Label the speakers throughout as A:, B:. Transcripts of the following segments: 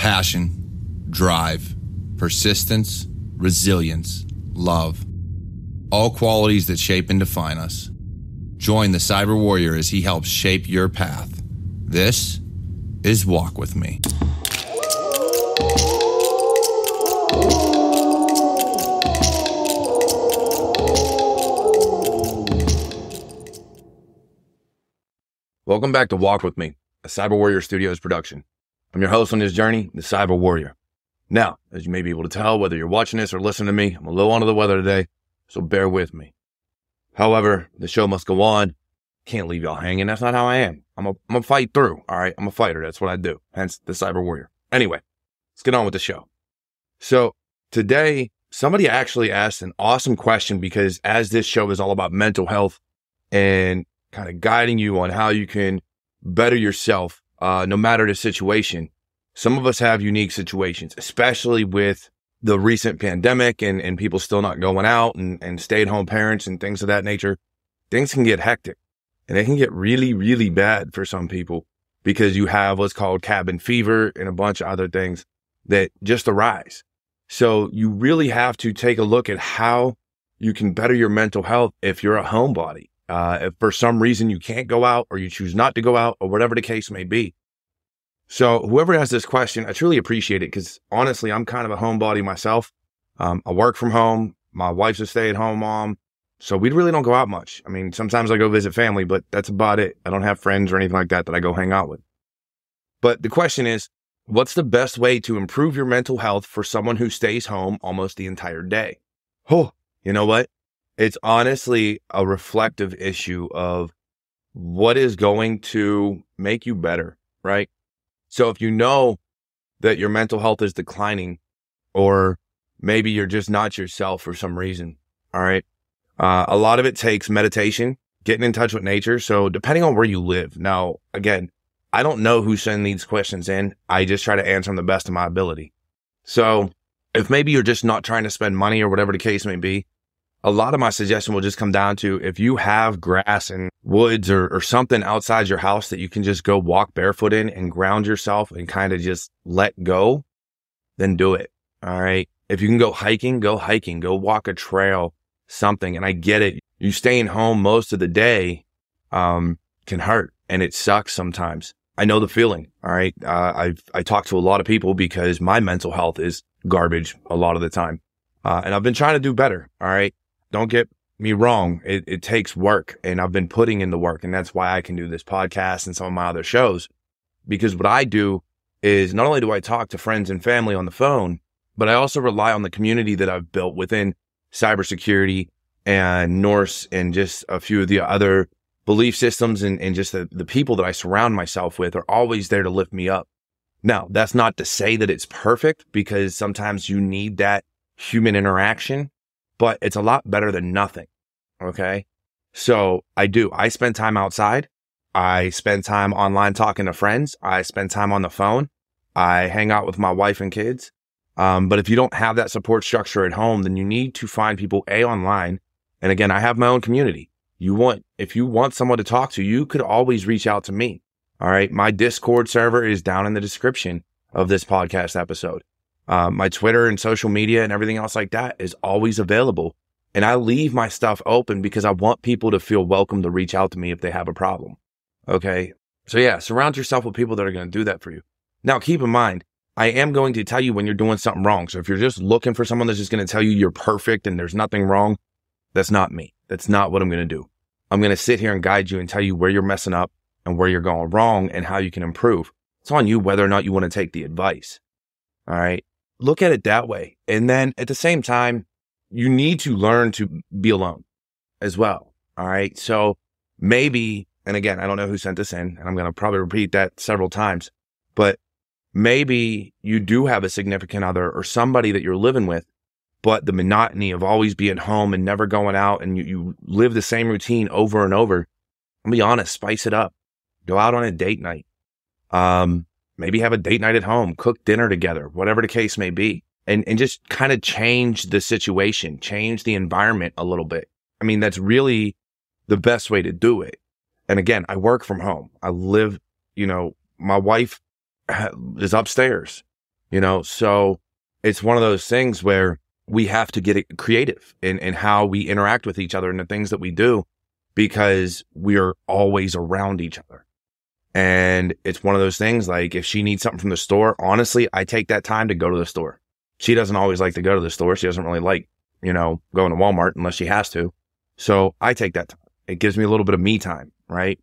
A: passion, drive, persistence, resilience, love. All qualities that shape and define us. Join the Cyber Warrior as he helps shape your path. This is Walk With Me. Welcome back to Walk With Me, a Cyber Warrior Studios production. I'm your host on this journey, the Cyber Warrior. Now, as you may be able to tell, whether you're watching this or listening to me, I'm a little under the weather today, so bear with me. However, the show must go on. Can't leave y'all hanging. That's not how I am. I'm a, I'm a fight through. All right. I'm a fighter. That's what I do. Hence the cyber warrior. Anyway, let's get on with the show. So today, somebody actually asked an awesome question because as this show is all about mental health and kind of guiding you on how you can better yourself, uh, no matter the situation. Some of us have unique situations, especially with the recent pandemic and, and people still not going out and, and stay at home parents and things of that nature. Things can get hectic and it can get really, really bad for some people because you have what's called cabin fever and a bunch of other things that just arise. So you really have to take a look at how you can better your mental health if you're a homebody. Uh, if for some reason you can't go out or you choose not to go out or whatever the case may be. So whoever has this question, I truly appreciate it because honestly, I'm kind of a homebody myself. Um, I work from home. My wife's a stay at home mom. So we really don't go out much. I mean, sometimes I go visit family, but that's about it. I don't have friends or anything like that that I go hang out with. But the question is, what's the best way to improve your mental health for someone who stays home almost the entire day? Oh, you know what? It's honestly a reflective issue of what is going to make you better, right? So if you know that your mental health is declining or maybe you're just not yourself for some reason, all right? Uh, a lot of it takes meditation, getting in touch with nature. So depending on where you live. Now, again, I don't know who send these questions in. I just try to answer them the best of my ability. So if maybe you're just not trying to spend money or whatever the case may be, a lot of my suggestion will just come down to if you have grass and woods or, or something outside your house that you can just go walk barefoot in and ground yourself and kind of just let go, then do it. All right. If you can go hiking, go hiking, go walk a trail, something. And I get it. You staying home most of the day, um, can hurt and it sucks sometimes. I know the feeling. All right. Uh, I've, I talk to a lot of people because my mental health is garbage a lot of the time. Uh, and I've been trying to do better. All right. Don't get me wrong. It, it takes work and I've been putting in the work. And that's why I can do this podcast and some of my other shows. Because what I do is not only do I talk to friends and family on the phone, but I also rely on the community that I've built within cybersecurity and Norse and just a few of the other belief systems and, and just the, the people that I surround myself with are always there to lift me up. Now, that's not to say that it's perfect because sometimes you need that human interaction but it's a lot better than nothing. Okay. So I do. I spend time outside. I spend time online talking to friends. I spend time on the phone. I hang out with my wife and kids. Um, but if you don't have that support structure at home, then you need to find people a online. And again, I have my own community. You want, if you want someone to talk to, you could always reach out to me. All right. My Discord server is down in the description of this podcast episode. Uh, my Twitter and social media and everything else like that is always available. And I leave my stuff open because I want people to feel welcome to reach out to me if they have a problem. Okay. So yeah, surround yourself with people that are going to do that for you. Now keep in mind, I am going to tell you when you're doing something wrong. So if you're just looking for someone that's just going to tell you you're perfect and there's nothing wrong, that's not me. That's not what I'm going to do. I'm going to sit here and guide you and tell you where you're messing up and where you're going wrong and how you can improve. It's on you whether or not you want to take the advice. All right look at it that way. And then at the same time, you need to learn to be alone as well. All right. So maybe, and again, I don't know who sent this in, and I'm going to probably repeat that several times, but maybe you do have a significant other or somebody that you're living with, but the monotony of always being home and never going out and you, you live the same routine over and over. I'll be honest, spice it up. Go out on a date night. Um, maybe have a date night at home, cook dinner together, whatever the case may be, and, and just kind of change the situation, change the environment a little bit. I mean, that's really the best way to do it. And again, I work from home. I live, you know, my wife is upstairs. you know? So it's one of those things where we have to get creative in, in how we interact with each other and the things that we do because we are always around each other. And it's one of those things like if she needs something from the store, honestly, I take that time to go to the store. She doesn't always like to go to the store. She doesn't really like, you know, going to Walmart unless she has to. So I take that time. It gives me a little bit of me time, right?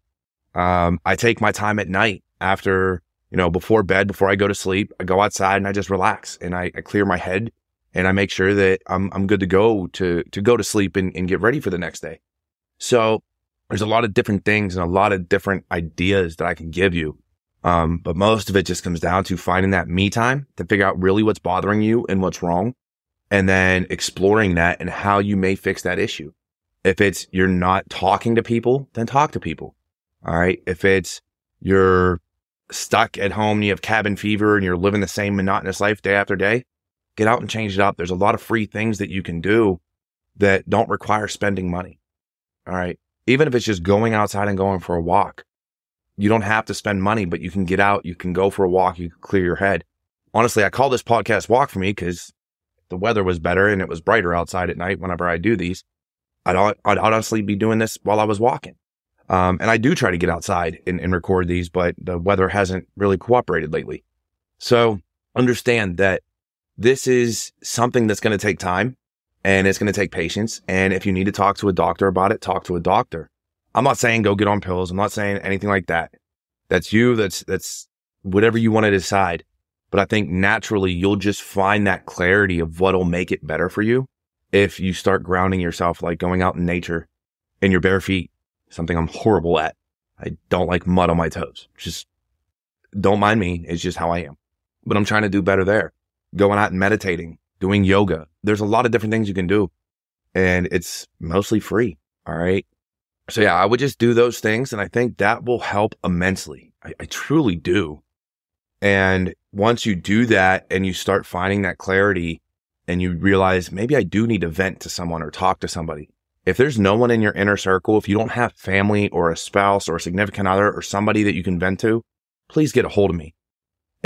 A: Um, I take my time at night after, you know, before bed, before I go to sleep, I go outside and I just relax and I, I clear my head and I make sure that I'm, I'm good to go to, to go to sleep and, and get ready for the next day. So there's a lot of different things and a lot of different ideas that I can give you. Um, but most of it just comes down to finding that me time to figure out really what's bothering you and what's wrong. And then exploring that and how you may fix that issue. If it's you're not talking to people, then talk to people. All right. If it's you're stuck at home, you have cabin fever and you're living the same monotonous life day after day, get out and change it up. There's a lot of free things that you can do that don't require spending money. All right. Even if it's just going outside and going for a walk, you don't have to spend money, but you can get out, you can go for a walk, you can clear your head. Honestly, I call this podcast walk for me because the weather was better and it was brighter outside at night whenever I do these. I'd, I'd honestly be doing this while I was walking. Um, and I do try to get outside and, and record these, but the weather hasn't really cooperated lately. So understand that this is something that's going to take time and it's going to take patience. And if you need to talk to a doctor about it, talk to a doctor. I'm not saying go get on pills. I'm not saying anything like that. That's you. That's, that's whatever you want to decide. But I think naturally you'll just find that clarity of what'll make it better for you if you start grounding yourself, like going out in nature in your bare feet, something I'm horrible at. I don't like mud on my toes. Just don't mind me. It's just how I am. But I'm trying to do better there. Going out and meditating, doing yoga. There's a lot of different things you can do and it's mostly free. All right. So yeah, I would just do those things. And I think that will help immensely. I, I truly do. And once you do that and you start finding that clarity and you realize maybe I do need to vent to someone or talk to somebody. If there's no one in your inner circle, if you don't have family or a spouse or a significant other or somebody that you can vent to, please get a hold of me.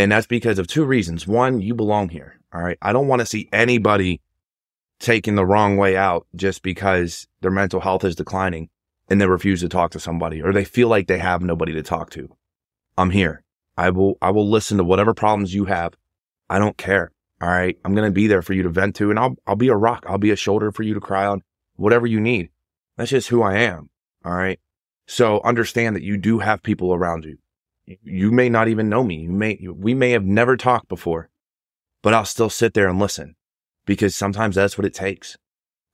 A: And that's because of two reasons. One, you belong here. All right. I don't want to see anybody taking the wrong way out just because their mental health is declining and they refuse to talk to somebody or they feel like they have nobody to talk to. I'm here. I will, I will listen to whatever problems you have. I don't care. All right. I'm going to be there for you to vent to and I'll, I'll be a rock. I'll be a shoulder for you to cry on, whatever you need. That's just who I am. All right. So understand that you do have people around you. You may not even know me. You may, we may have never talked before, but I'll still sit there and listen because sometimes that's what it takes.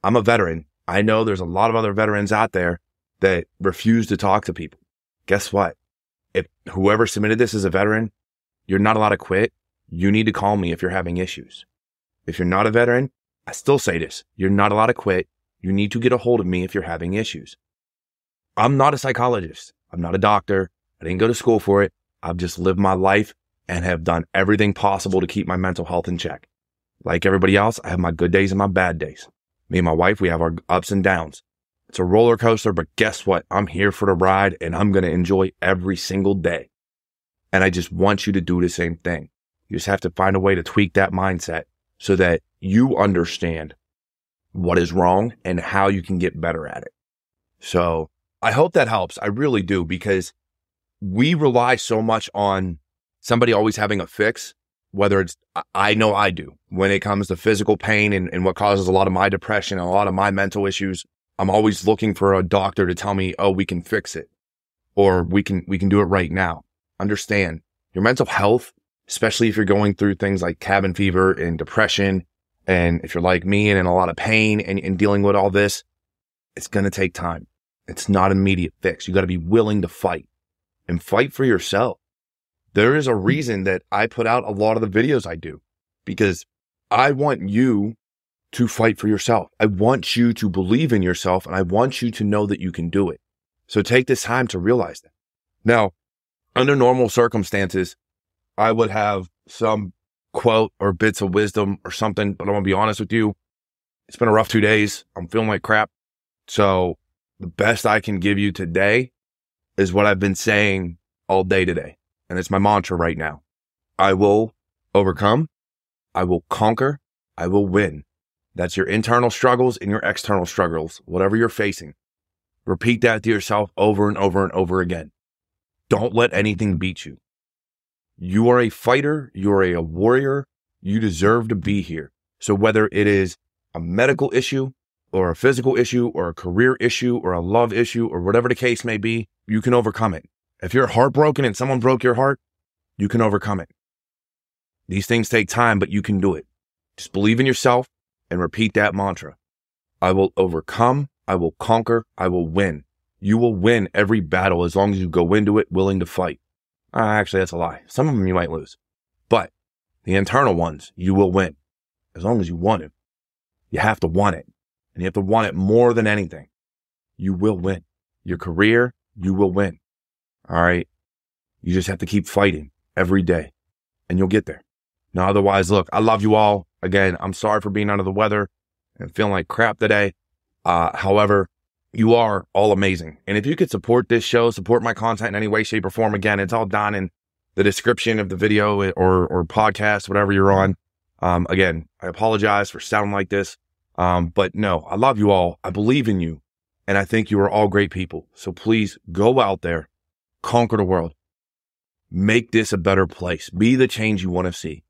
A: I'm a veteran. I know there's a lot of other veterans out there that refuse to talk to people. Guess what? If whoever submitted this is a veteran, you're not allowed to quit. You need to call me if you're having issues. If you're not a veteran, I still say this. You're not allowed to quit. You need to get a hold of me if you're having issues. I'm not a psychologist. I'm not a doctor. I didn't go to school for it. I've just lived my life and have done everything possible to keep my mental health in check. Like everybody else, I have my good days and my bad days. Me and my wife, we have our ups and downs. It's a roller coaster, but guess what? I'm here for the ride and I'm going to enjoy every single day. And I just want you to do the same thing. You just have to find a way to tweak that mindset so that you understand what is wrong and how you can get better at it. So I hope that helps. I really do because we rely so much on somebody always having a fix, whether it's, I know I do when it comes to physical pain and, and what causes a lot of my depression and a lot of my mental issues. I'm always looking for a doctor to tell me, oh, we can fix it or we can, we can do it right now. Understand your mental health, especially if you're going through things like cabin fever and depression. And if you're like me and in a lot of pain and, and dealing with all this, it's going to take time. It's not an immediate fix. You got to be willing to fight and fight for yourself. There is a hmm. reason that I put out a lot of the videos I do because I want you to fight for yourself. I want you to believe in yourself and I want you to know that you can do it. So take this time to realize that. Now, under normal circumstances, I would have some quote or bits of wisdom or something, but I'm going to be honest with you. It's been a rough two days. I'm feeling like crap. So the best I can give you today is what I've been saying all day today. And it's my mantra right now. I will overcome. I will conquer. I will win. That's your internal struggles and your external struggles, whatever you're facing. Repeat that to yourself over and over and over again. Don't let anything beat you. You are a fighter. You are a warrior. You deserve to be here. So whether it is a medical issue or a physical issue or a career issue or a love issue or whatever the case may be, you can overcome it. If you're heartbroken and someone broke your heart, you can overcome it. These things take time, but you can do it. Just believe in yourself and repeat that mantra. I will overcome. I will conquer. I will win. You will win every battle as long as you go into it willing to fight. Uh, actually, that's a lie. Some of them you might lose, but the internal ones you will win as long as you want it. You have to want it and you have to want it more than anything. You will win your career. You will win. All right. You just have to keep fighting every day and you'll get there. Now, otherwise, look, I love you all. Again, I'm sorry for being under the weather and feeling like crap today. Uh, however, you are all amazing. And if you could support this show, support my content in any way, shape, or form, again, it's all down in the description of the video or, or podcast, whatever you're on. Um, again, I apologize for sounding like this. Um, but no, I love you all. I believe in you. And I think you are all great people. So please go out there, conquer the world, make this a better place, be the change you want to see.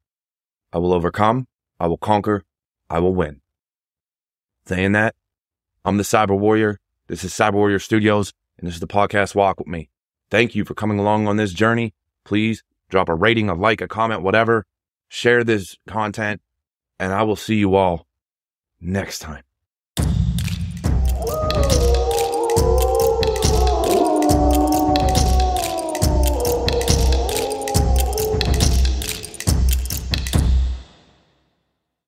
A: I will overcome. I will conquer. I will win. Saying that, I'm the Cyber Warrior. This is Cyber Warrior Studios, and this is the podcast Walk with me. Thank you for coming along on this journey. Please drop a rating, a like, a comment, whatever. Share this content, and I will see you all next time.